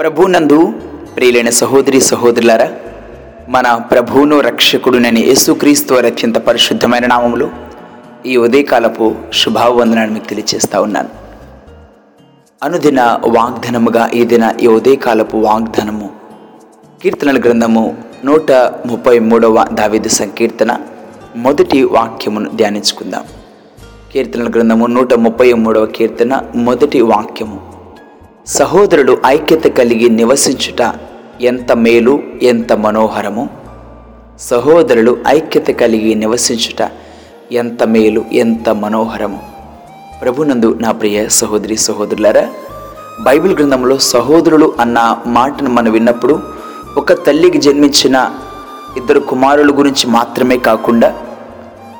ప్రభునందు ప్రియులైన సహోదరి సహోదరులారా మన ప్రభువును రక్షకుడునని యేసుక్రీస్తు వారి అత్యంత పరిశుద్ధమైన నామములు ఈ ఉదయకాలపు శుభావందనాన్ని మీకు తెలియజేస్తా ఉన్నాను. అనుదిన వాగ్దానముగా ఈ దిన ఈ ఉదయకాలపు వాగ్దానము కీర్తనల గ్రంథము నూట ముప్పై మూడవ దావిద సంకీర్తన మొదటి వాక్యమును ధ్యానించుకుందాం. కీర్తనల గ్రంథము నూట ముప్పై మూడవ కీర్తన మొదటి వాక్యము. సహోదరులు ఐక్యత కలిగి నివసించుట ఎంత మేలు ఎంత మనోహరము? సహోదరులు ఐక్యత కలిగి నివసించుట ఎంత మేలు ఎంత మనోహరము? ప్రభునందు నా ప్రియ సహోదరి సహోదరులారా బైబిల్ గ్రంథంలో సహోదరులు అన్న మాటను మనం విన్నప్పుడు ఒక తల్లికి జన్మించిన ఇద్దరు కుమారుల గురించి మాత్రమే కాకుండా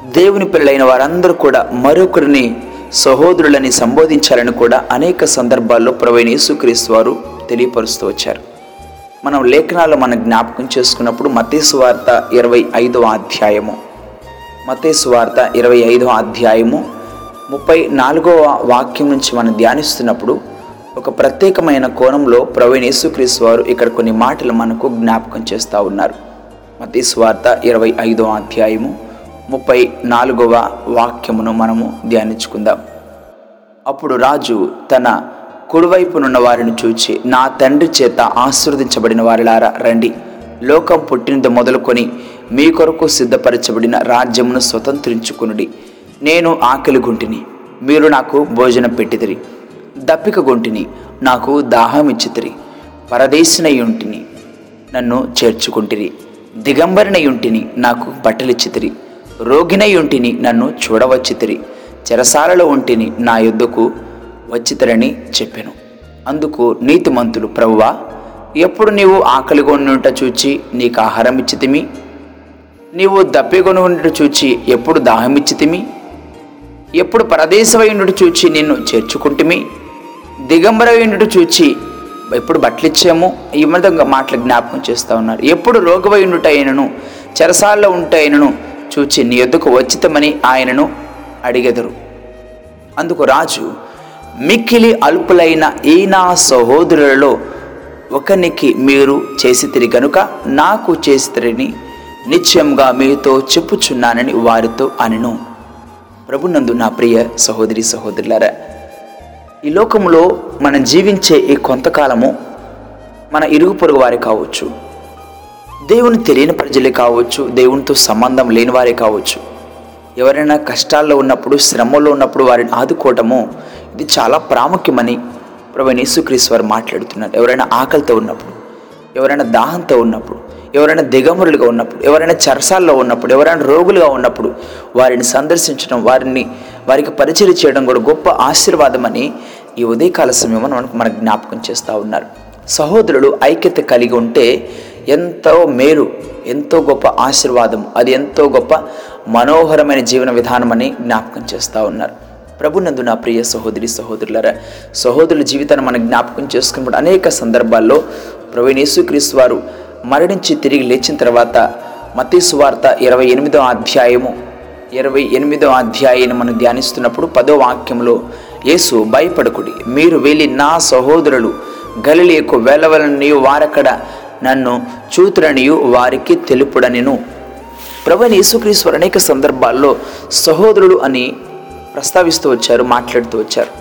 దేవుని పిల్లలైన వారందరూ కూడా మరొకరిని సహోదరులని సంబోధించాలని కూడా అనేక సందర్భాల్లో ప్రవీణ యేసుక్రీస్తు వారు తెలియపరుస్తూ వచ్చారు. మనం లేఖనాలు మనం జ్ఞాపకం చేసుకున్నప్పుడు మతేసు వార్త ఇరవై ఐదవ అధ్యాయము మతేసు వార్త ఇరవై ఐదవ అధ్యాయము ముప్పై నాలుగవ వాక్యం నుంచి మనం ధ్యానిస్తున్నప్పుడు ఒక ప్రత్యేకమైన కోణంలో ప్రవీణ యేసుక్రీస్తు వారు ఇక్కడ కొన్ని మాటలు మనకు జ్ఞాపకం చేస్తూ ఉన్నారు. మతేసు వార్త ఇరవై ఐదవ అధ్యాయము ముప్పై నాలుగవ వాక్యమును మనము ధ్యానించుకుందాం. అప్పుడు రాజు తన కుడివైపునున్న వారిని చూచి నా తండ్రి చేత ఆశీర్వదించబడిన వారిలారా రండి. లోకం పుట్టినది మొదలుకొని మీ కొరకు సిద్ధపరచబడిన రాజ్యమును స్వతంత్రించుకునుడి. నేను ఆకలి గుంటిని మీరు నాకు భోజనం పెట్టిదిరి దప్పిక గుంటిని నాకు దాహం ఇచ్చితిరి. పరదేశినయుంటిని నన్ను చేర్చుకుంటిరి. దిగంబరినయుంటిని నాకు బట్టలిచ్చితిరి. రోగినై ఉంటిని నన్ను చూడవచ్చితిరి. చెరసాలలో ఉంటిని నా యుద్ధకు వచ్చితరని చెప్పాను. అందుకు నీతిమంతులు ప్రభువా ఎప్పుడు నీవు ఆకలిగొనుట చూచి నీకు ఆహారం ఇచ్చితిమి? నీవు దప్పిగొనుట ఉండుట చూచి ఎప్పుడు దాహం ఇచ్చితిమి? ఎప్పుడు పరదేశమైండు చూచి నిన్ను చేర్చుకుంటుమి? దిగంబరమైండు చూచి ఎప్పుడు బట్టలిచ్చాము ఈ విధంగా మాటలు జ్ఞాపకం చేస్తూ ఉన్నారు. ఎప్పుడు రోగవైండుట అయినను చెరసాల్లో ఉంటైనను చూచి నీ యొద్దకు వచ్చితమని ఆయనను అడిగెదరు. అందుకు రాజు మిక్కిలి అల్పులైన ఈ నా సహోదరులలో ఒకనికి మీరు చేసితిరి గనుక నాకు చేసితిరిని నిత్యంగా మీతో చెప్పుచున్నానని వారితో అనెను. ప్రభునందు నా ప్రియ సహోదరి సహోదరులారా ఈ లోకంలో మనం జీవించే ఈ కొంతకాలము మన ఇరుగు పొరుగు వారి కావచ్చు. దేవుని తెలియని ప్రజలే కావచ్చు దేవునితో సంబంధం లేని వారే కావచ్చు. ఎవరైనా కష్టాల్లో ఉన్నప్పుడు శ్రమలో ఉన్నప్పుడు వారిని ఆదుకోవటము ఇది చాలా ప్రాముఖ్యమని ప్రభు యేసుక్రీస్తు వారు మాట్లాడుతున్నారు. ఎవరైనా ఆకలితో ఉన్నప్పుడు ఎవరైనా దాహంతో ఉన్నప్పుడు ఎవరైనా దిగమురులుగా ఉన్నప్పుడు ఎవరైనా చరసాల్లో ఉన్నప్పుడు ఎవరైనా రోగులుగా ఉన్నప్పుడు వారిని సందర్శించడం వారిని వారికి పరిచయం చేయడం కూడా గొప్ప ఆశీర్వాదమని ఈ ఉదయకాల సమయం మనకు మనకు జ్ఞాపకం చేస్తూ ఉన్నారు. సహోదరులు ఐక్యత కలిగి ఉంటే ఎంతో మేలు ఎంతో గొప్ప ఆశీర్వాదం అది ఎంతో గొప్ప మనోహరమైన జీవన విధానం అని జ్ఞాపకం చేస్తూ ఉన్నారు. ప్రభునందు నా ప్రియ సహోదరి సహోదరులరా సహోదరుల జీవితాన్ని మనం జ్ఞాపకం చేసుకున్నప్పుడు అనేక సందర్భాల్లో ప్రవీణ్ యేసుక్రీస్తు వారు మరణించి తిరిగి లేచిన తర్వాత మతీసు వార్త ఇరవై ఎనిమిదో అధ్యాయము ఇరవై ఎనిమిదో అధ్యాయాన్ని మనం ధ్యానిస్తున్నప్పుడు పదో వాక్యంలో యేసు భయపడకుడి మీరు వెళ్ళి నా సహోదరులు గలిలియకు వెళ్ళవలని వారక్కడ నన్ను చూతురనియు వారికి తెలుపుడనిను. ప్రభుని యేసుక్రీశ్వరు అనేక సందర్భాల్లో సహోదరుడు అని ప్రస్తావిస్తూ వచ్చారు మాట్లాడుతూ వచ్చారు.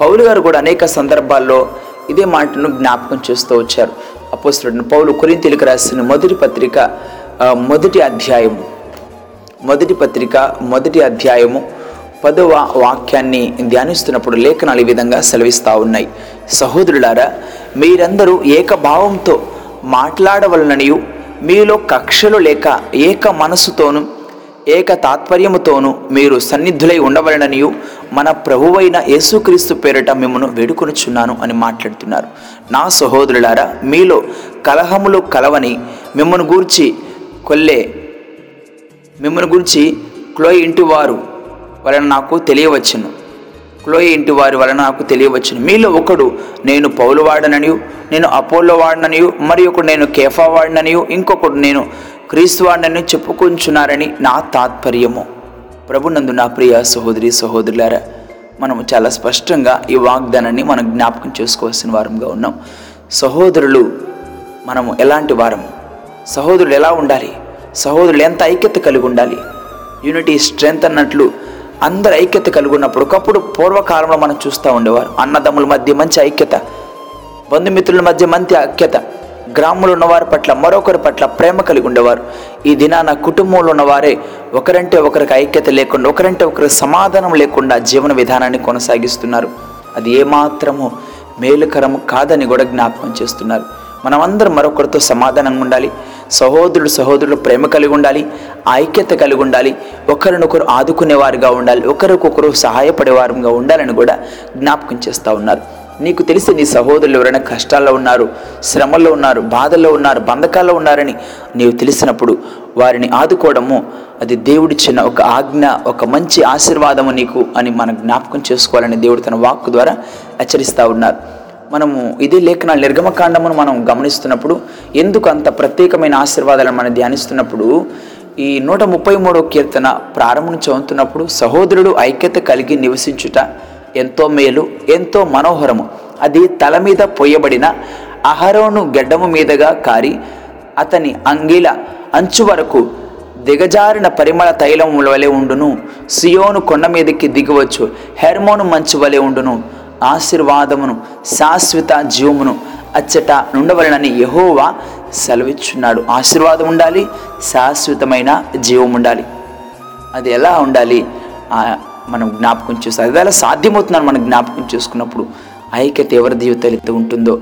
పౌలు గారు కూడా అనేక సందర్భాల్లో ఇదే మాటను జ్ఞాపకం చేస్తూ వచ్చారు. అపోస్తుడిని పౌలు కొరింతీలకు రాసిన మొదటి పత్రిక మొదటి అధ్యాయము. మొదటి పత్రిక మొదటి అధ్యాయము పదవ వాక్యాన్ని ధ్యానిస్తున్నప్పుడు లేఖనాలు ఈ విధంగా సెలవిస్తూ ఉన్నాయి. సహోదరులారా మీరందరూ ఏకభావంతో మాట్లాడవలననియు. మీలో కక్షలు లేక ఏక మనసుతోనూ ఏక తాత్పర్యముతోనూ మీరు సన్నిధులై ఉండవలననియు. మన ప్రభువైన యేసుక్రీస్తు పేరిట మిమ్మను వేడుకొనుచున్నాను అని మాట్లాడుతున్నారు. నా సహోదరులారా మీలో కలహములు కలవని మిమ్మను గూర్చి కొల్లే మిమ్మను గురించి క్లోయ్ ఇంటి వారు వలన నాకు తెలియవచ్చును. క్లోయ ఇంటి వారి వలన నాకు తెలియవచ్చును. మీలో ఒకడు నేను పౌలు వాడననియు నేను అపోలో వాడిననియు మరి ఒకడు నేను కేఫా వాడిననియు ఇంకొకడు నేను క్రీస్తు వాడనని చెప్పుకుంటున్నారని నా తాత్పర్యము. ప్రభునందు నా ప్రియ సహోదరి సహోదరులారా మనము చాలా స్పష్టంగా ఈ వాగ్దానాన్ని మనం జ్ఞాపకం చేసుకోవాల్సిన వారంగా ఉన్నాం. సహోదరులు మనము ఎలాంటి వారము? సహోదరులు ఎలా ఉండాలి? సహోదరులు ఎంత ఐక్యత కలిగి ఉండాలి? యూనిటీ స్ట్రెంగ్త్ అన్నట్లు అందరు ఐక్యత కలిగి ఉన్నప్పుడు ఒకప్పుడు పూర్వకాలంలో మనం చూస్తూ ఉండేవారు. అన్నదమ్ముల మధ్య మంచి ఐక్యత బంధుమిత్రుల మధ్య మంచి ఐక్యత గ్రామంలో ఉన్నవారి పట్ల మరొకరి పట్ల ప్రేమ కలిగి ఉండేవారు. ఈ దినాన కుటుంబంలో ఉన్నవారే ఒకరంటే ఒకరికి ఐక్యత లేకుండా ఒకరంటే ఒకరికి సమాధానం లేకుండా జీవన విధానాన్ని కొనసాగిస్తున్నారు. అది ఏమాత్రము మేలుకరం కాదని కూడా జ్ఞాపకం చేస్తున్నారు. మనమందరం మరొకరితో సమాధానంగా ఉండాలి. సహోదరుడు సహోదరులు ప్రేమ కలిగి ఉండాలి ఐక్యత కలిగి ఉండాలి ఒకరినొకరు ఆదుకునేవారుగా ఉండాలి ఒకరికొకరు సహాయపడేవారుగా ఉండాలని కూడా జ్ఞాపకం చేస్తూ ఉన్నారు. నీకు తెలిసి నీ సహోదరులు ఎవరైనా కష్టాల్లో ఉన్నారు శ్రమల్లో ఉన్నారు బాధల్లో ఉన్నారు బంధకాల్లో ఉన్నారని నీవు తెలిసినప్పుడు వారిని ఆదుకోవడము అది దేవుడిచ్చిన ఒక ఆజ్ఞ ఒక మంచి ఆశీర్వాదము నీకు అని మనం జ్ఞాపకం చేసుకోవాలని దేవుడు తన వాక్కు ద్వారా హెచ్చరిస్తూ ఉన్నారు. మనము ఇదే లేఖన నిర్గమకాండమును మనం గమనిస్తున్నప్పుడు ఎందుకు అంత ప్రత్యేకమైన ఆశీర్వాదాలను మనం ధ్యానిస్తున్నప్పుడు ఈ నూట ముప్పై మూడో కీర్తన ప్రారంభం చదువుతున్నప్పుడు సహోదరుడు ఐక్యత కలిగి నివసించుట ఎంతో మేలు ఎంతో మనోహరము. అది తల మీద పొయ్యబడిన అహరోను గెడ్డము మీదగా కారి అతని అంగిల అంచు వరకు దిగజారిన పరిమళ తైలం వలె ఉండును. సియోను కొండ మీదకి దిగవచ్చు. హెర్మోను మంచు వలె ఉండును. ఆశీర్వాదమును శాశ్వత జీవమును అచ్చట నుండవలనని యహోవా సెలవిచ్చున్నాడు. ఆశీర్వాదం ఉండాలి శాశ్వతమైన జీవం ఉండాలి. అది ఎలా ఉండాలి? మనం జ్ఞాపకం చేసుకోవాలి అది ఎలా సాధ్యమవుతుందని మనం జ్ఞాపకం చేసుకున్నప్పుడు ఐక్యత ఎవరి జీవితాలు ఉంటుందో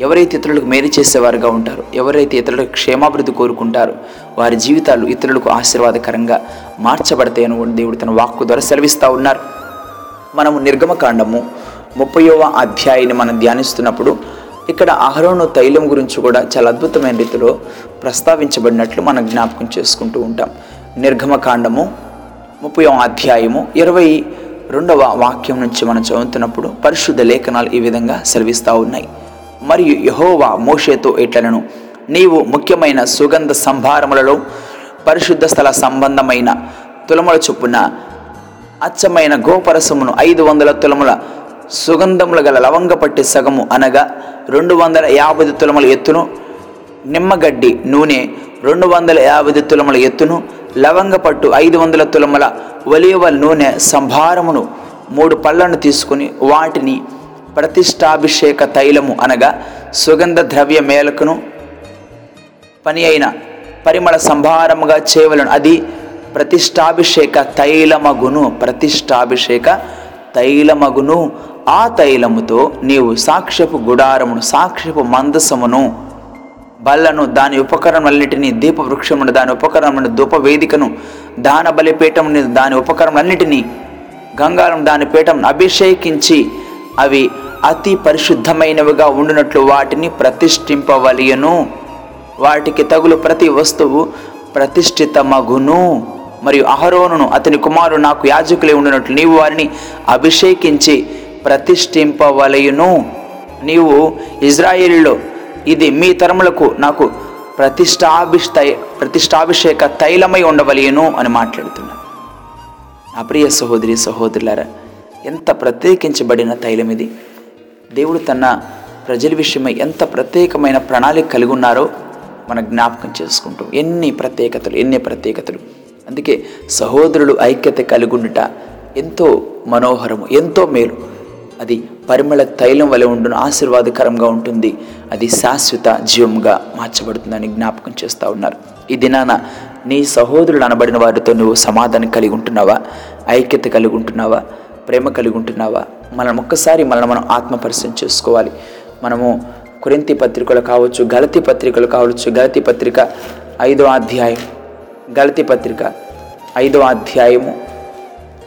ఎవరైతే ఇతరులకు మేలు చేసేవారుగా ఉంటారో ఎవరైతే ఇతరులకు క్షేమాభివృద్ధి కోరుకుంటారో వారి జీవితాలు ఇతరులకు ఆశీర్వాదకరంగా మార్చబడతాయని దేవుడు తన వాక్కు ద్వారా సెలవిస్తూ ఉన్నారు. మనము నిర్గమకాండము ముప్పయవ అధ్యాయాన్ని మనం ధ్యానిస్తున్నప్పుడు ఇక్కడ అహరోను తైలం గురించి కూడా చాలా అద్భుతమైన రీతిలో ప్రస్తావించబడినట్లు మనం జ్ఞాపకం చేసుకుంటూ ఉంటాం. నిర్గమకాండము ముప్పయవ అధ్యాయము ఇరవై రెండవ వాక్యం నుంచి మనం చదువుతున్నప్పుడు పరిశుద్ధ లేఖనాలు ఈ విధంగా సెలవిస్తూ ఉన్నాయి. మరియు యహోవా మోషేతో ఎట్లనను నీవు ముఖ్యమైన సుగంధ సంభారములలో పరిశుద్ధ స్థల సంబంధమైన తులముల చొప్పున అచ్చమైన గోపరసమును ఐదు వందల తులముల సుగంధములు గల లవంగ పట్టి సగము అనగా రెండు వందల యాభై తులముల ఎత్తును. నిమ్మగడ్డి నూనె రెండు వందల యాభై తులముల ఎత్తును. లవంగ పట్టు ఐదు వందల తులముల ఒలివ నూనె సంభారమును. మూడు పళ్ళను తీసుకుని వాటిని ప్రతిష్టాభిషేక తైలము అనగా సుగంధ ద్రవ్య మేలకును. పని అయిన పరిమళ సంభారముగా చేయవలను అది ప్రతిష్టాభిషేక తైలమగును. ప్రతిష్టాభిషేక తైలమగును. ఆ తైలముతో నీవు సాక్ష్యపు గుడారమును సాక్ష్యపు మందసమును బల్లను దాని ఉపకరణలన్నిటినీ దీపవృక్షమును దాని ఉపకరణమును ధూపవేదికను దాన బలిపీఠముని దాని ఉపకరణలన్నిటినీ గంగారం దాని పీఠం అభిషేకించి అవి అతి పరిశుద్ధమైనవిగా ఉండినట్లు వాటిని ప్రతిష్ఠింపవలయను. వాటికి తగులు ప్రతి వస్తువు ప్రతిష్ఠితమగును. మరియు అహరోనును అతని కుమారుడు నాకు యాజకులే ఉండినట్లు నీవు వారిని అభిషేకించి ప్రతిష్ఠింపవలయును. నీవు ఇజ్రాయిల్లో ఇది మీ తరములకు నాకు ప్రతిష్టాభిష్ తై ప్రతిష్టాభిషేక తైలమై ఉండవలయను అని మాట్లాడుతున్నాను నా ప్రియ సహోదరి సహోదరులారా ఎంత ప్రత్యేకించబడిన తైలం ఇది? దేవుడు తన ప్రజల విషయమై ఎంత ప్రత్యేకమైన ప్రణాళిక కలిగి ఉన్నారో మన జ్ఞాపకం చేసుకుంటాం ఎన్ని ప్రత్యేకతలు ఎన్ని ప్రత్యేకతలు. అందుకే సహోదరులు ఐక్యత కలిగి ఉండుట ఎంతో మనోహరము ఎంతో మేలు. అది పరిమళ తైలం వలె ఉండును ఆశీర్వాదకరంగా ఉంటుంది. అది శాశ్వత జీవముగా మార్చబడుతుందని జ్ఞాపకం చేస్తూ ఉన్నారు. ఈ దినాన నీ సహోదరుడు అనబడిన వారితో నువ్వు సమాధానం కలిగి ఉంటున్నావా? ఐక్యత కలిగి ఉంటున్నావా? ప్రేమ కలిగి ఉంటున్నావా? మనం ఒక్కసారి మనల్ని మనం ఆత్మపరిచయం చేసుకోవాలి. మనము కొరింతి పత్రికలు కావచ్చు గలతి పత్రికలు కావచ్చు గలతి పత్రిక ఐదో అధ్యాయం గలతి పత్రిక ఐదో అధ్యాయము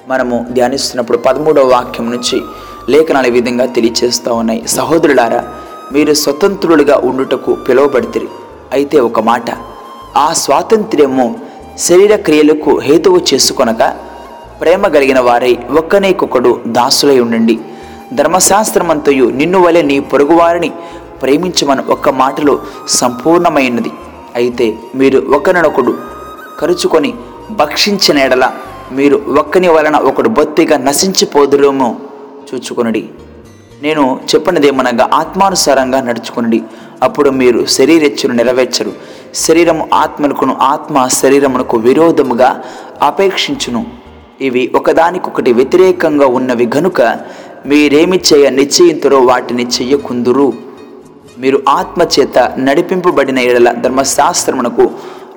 మనము ధ్యానిస్తున్నప్పుడు పదమూడవ వాక్యం నుంచి లేఖనాలు ఈ విధంగా తెలియచేస్తూ ఉన్నాయి. సహోదరులారా మీరు స్వతంత్రులుగా ఉండుటకు పిలువబడితే అయితే ఒక మాట ఆ స్వాతంత్ర్యము శరీర క్రియలకు హేతువు చేసుకొనక ప్రేమ కలిగిన వారై ఒక్కనేకొకడు దాసులై ఉండండి. ధర్మశాస్త్రమంతయు నిన్ను వలె నీ పొరుగువారిని ప్రేమించమని ఒక్క మాటలో సంపూర్ణమైనది. అయితే మీరు ఒకరినొకడు కరుచుకొని భక్షించిన ఎడల మీరు ఒక్కని వలన ఒకడు బొత్తిగా నశించిపోదురేమో. చూచుకొనుడి. నేను చెప్పినదేమనగా ఆత్మానుసారంగా నడుచుకునండి. అప్పుడు మీరు శరీరెచ్చును నెరవేర్చరు. శరీరము ఆత్మనుకును ఆత్మ శరీరమునకు విరోధముగా అపేక్షించును. ఇవి ఒకదానికొకటి వ్యతిరేకంగా ఉన్నవి గనుక మీరేమి చేయ నిశ్చయింతురో వాటిని చెయ్యకుందురు. మీరు ఆత్మ చేత నడిపింపబడిన ఎడల ధర్మశాస్త్రమునకు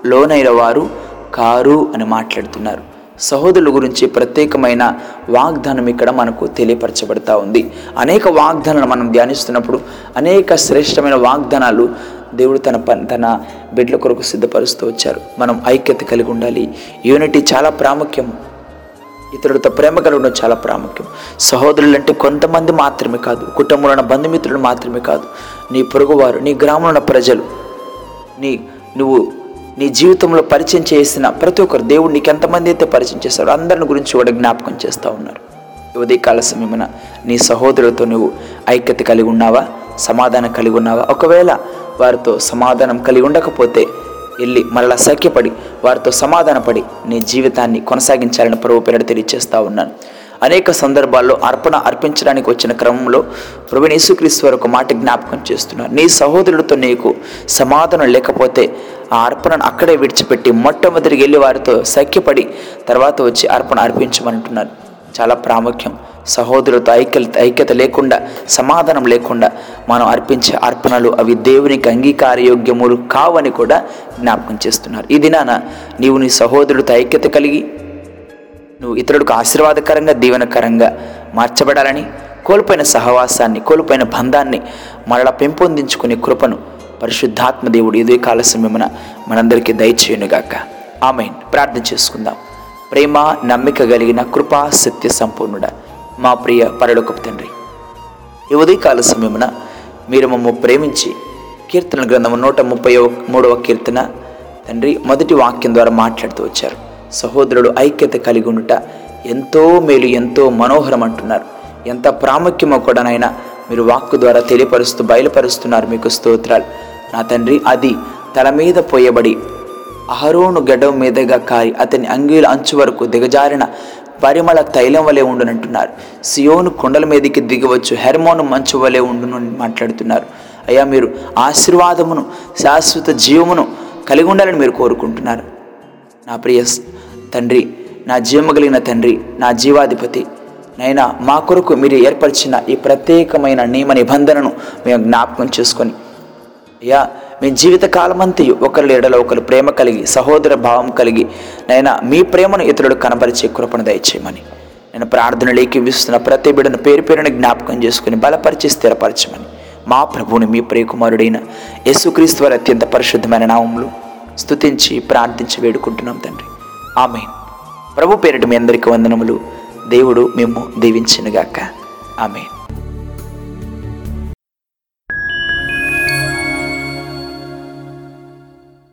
లోనైన వారు కారు అని మాట్లాడుతున్నారు. సహోదరుల గురించి ప్రత్యేకమైన వాగ్దానం ఇక్కడ మనకు తెలియపరచబడతా ఉంది. అనేక వాగ్దానాలు మనం ధ్యానిస్తున్నప్పుడు అనేక శ్రేష్టమైన వాగ్దానాలు దేవుడు తన పని తన బిడ్డల కొరకు సిద్ధపరుస్తూ వచ్చారు. మనం ఐక్యత కలిగి ఉండాలి. యూనిటీ చాలా ప్రాముఖ్యం. ఇతరులతో ప్రేమ కలగడం చాలా ప్రాముఖ్యం. సహోదరులు అంటే కొంతమంది మాత్రమే కాదు. కుటుంబంలో ఉన్న బంధుమిత్రులు మాత్రమే కాదు. నీ పొరుగువారు నీ గ్రామంలో ఉన్న ప్రజలు నీ నువ్వు నీ జీవితంలో పరిచయం చేసిన ప్రతి ఒక్కరు దేవుడు నీకు ఎంతమంది అయితే పరిచయం చేస్తారో అందరిని గురించి కూడా జ్ఞాపకం చేస్తూ ఉన్నారు. ఈ ఉదయకాల సమయమున నీ సహోదరులతో నువ్వు ఐక్యత కలిగి ఉన్నావా? సమాధానం కలిగి ఉన్నావా? ఒకవేళ వారితో సమాధానం కలిగి ఉండకపోతే వెళ్ళి మరలా సఖ్యపడి వారితో సమాధానపడి నీ జీవితాన్ని కొనసాగించాలని ప్రభు పేరు తెలియచేస్తూ ఉన్నాను. అనేక సందర్భాల్లో అర్పణ అర్పించడానికి వచ్చిన క్రమంలో ప్రభుని యేసుక్రీస్తు వారు ఒక మాట జ్ఞాపకం చేస్తున్నారు. నీ సహోదరుడితో నీకు సమాధానం లేకపోతే ఆ అర్పణను అక్కడే విడిచిపెట్టి మొట్టమొదటికి వెళ్ళి వారితో సఖ్యపడి తర్వాత వచ్చి అర్పణ అర్పించమంటున్నారు. చాలా ప్రాముఖ్యం. సహోదరులతో ఐక్యత ఐక్యత లేకుండా సమాధానం లేకుండా మనం అర్పించే అర్పణలు అవి దేవునికి అంగీకారయోగ్యములు కావని కూడా జ్ఞాపకం చేస్తున్నారు. ఈ దినాన నీవు నీ సహోదరుడితో ఐక్యత కలిగి నువ్వు ఇతరులకు ఆశీర్వాదకరంగా దీవెనకరంగా మార్చబడాలని కోల్పోయిన సహవాసాన్ని కోల్పోయిన బంధాన్ని మరలా పెంపొందించుకునే కృపను పరిశుద్ధాత్మ దేవుడు ఇదే కాల సమయమున మనందరికీ దయచేయునుగాక. ఆమె ప్రార్థన చేసుకుందాం. ప్రేమ నమ్మిక కలిగిన కృపా సత్య సంపూర్ణుడ మా ప్రియ పరలోకపు తండ్రి. ఈ ఉదయకాల సమయమున మీరు మమ్మ ప్రేమించి కీర్తన గ్రంథము నూట ముప్పై మూడవ కీర్తన తండ్రి మొదటి వాక్యం ద్వారా మాట్లాడుతూ వచ్చారు. సహోదరుడు ఐక్యత కలిగి ఉండుట ఎంతో మేలు ఎంతో మనోహరం అంటున్నారు. ఎంత ప్రాముఖ్యమో కూడా నాయన మీరు వాక్కు ద్వారా తెలియపరుస్తూ బయలుపరుస్తున్నారు. మీకు స్తోత్రాలు. నా తండ్రి అది తల మీద పోయబడి అహరోను గడ్డం మీదగా కారి అతని అంగీల అంచు వరకు దిగజారిన పరిమళ తైలం వలె ఉండునంటున్నారు. సియోను కొండల మీదకి దిగవచ్చు హెర్మోను మంచు వలె ఉండును మాట్లాడుతున్నారు. అయ్యా మీరు ఆశీర్వాదమును శాశ్వత జీవమును కలిగి ఉండాలని మీరు కోరుకుంటున్నారు. నా ప్రియ తండ్రి నా జీవము కలిగిన తండ్రి నా జీవాధిపతి నైనా మా కొరకు మీరు ఏర్పరిచిన ఈ ప్రత్యేకమైన నియమ నిబంధనను మేము జ్ఞాపకం చేసుకొని అయ్యా మీ జీవిత కాలమంతయు ఒకరి ఎడల ఒకరు ప్రేమ కలిగి సహోదర భావం కలిగి నైనా మీ ప్రేమను ఇతరుడు కనపరిచే కృపను దయచేయమని. నేను ప్రార్థన లేఖివిస్తున్న ప్రతి బిడను పేరు పేరుని జ్ఞాపకం చేసుకుని బలపరిచి స్థిరపరచమని. మా ప్రభువుని మీ ప్రియకుమారుడైన యేసుక్రీస్తు వారి అత్యంత పరిశుద్ధమైన నామములు స్తుతించి ప్రార్థించి వేడుకుంటున్నాం తండ్రి. ఆమె ప్రభు పేరిట మీ అందరికీ వందనములు. దేవుడు మేము దీవించినగాక. ఆమెన్.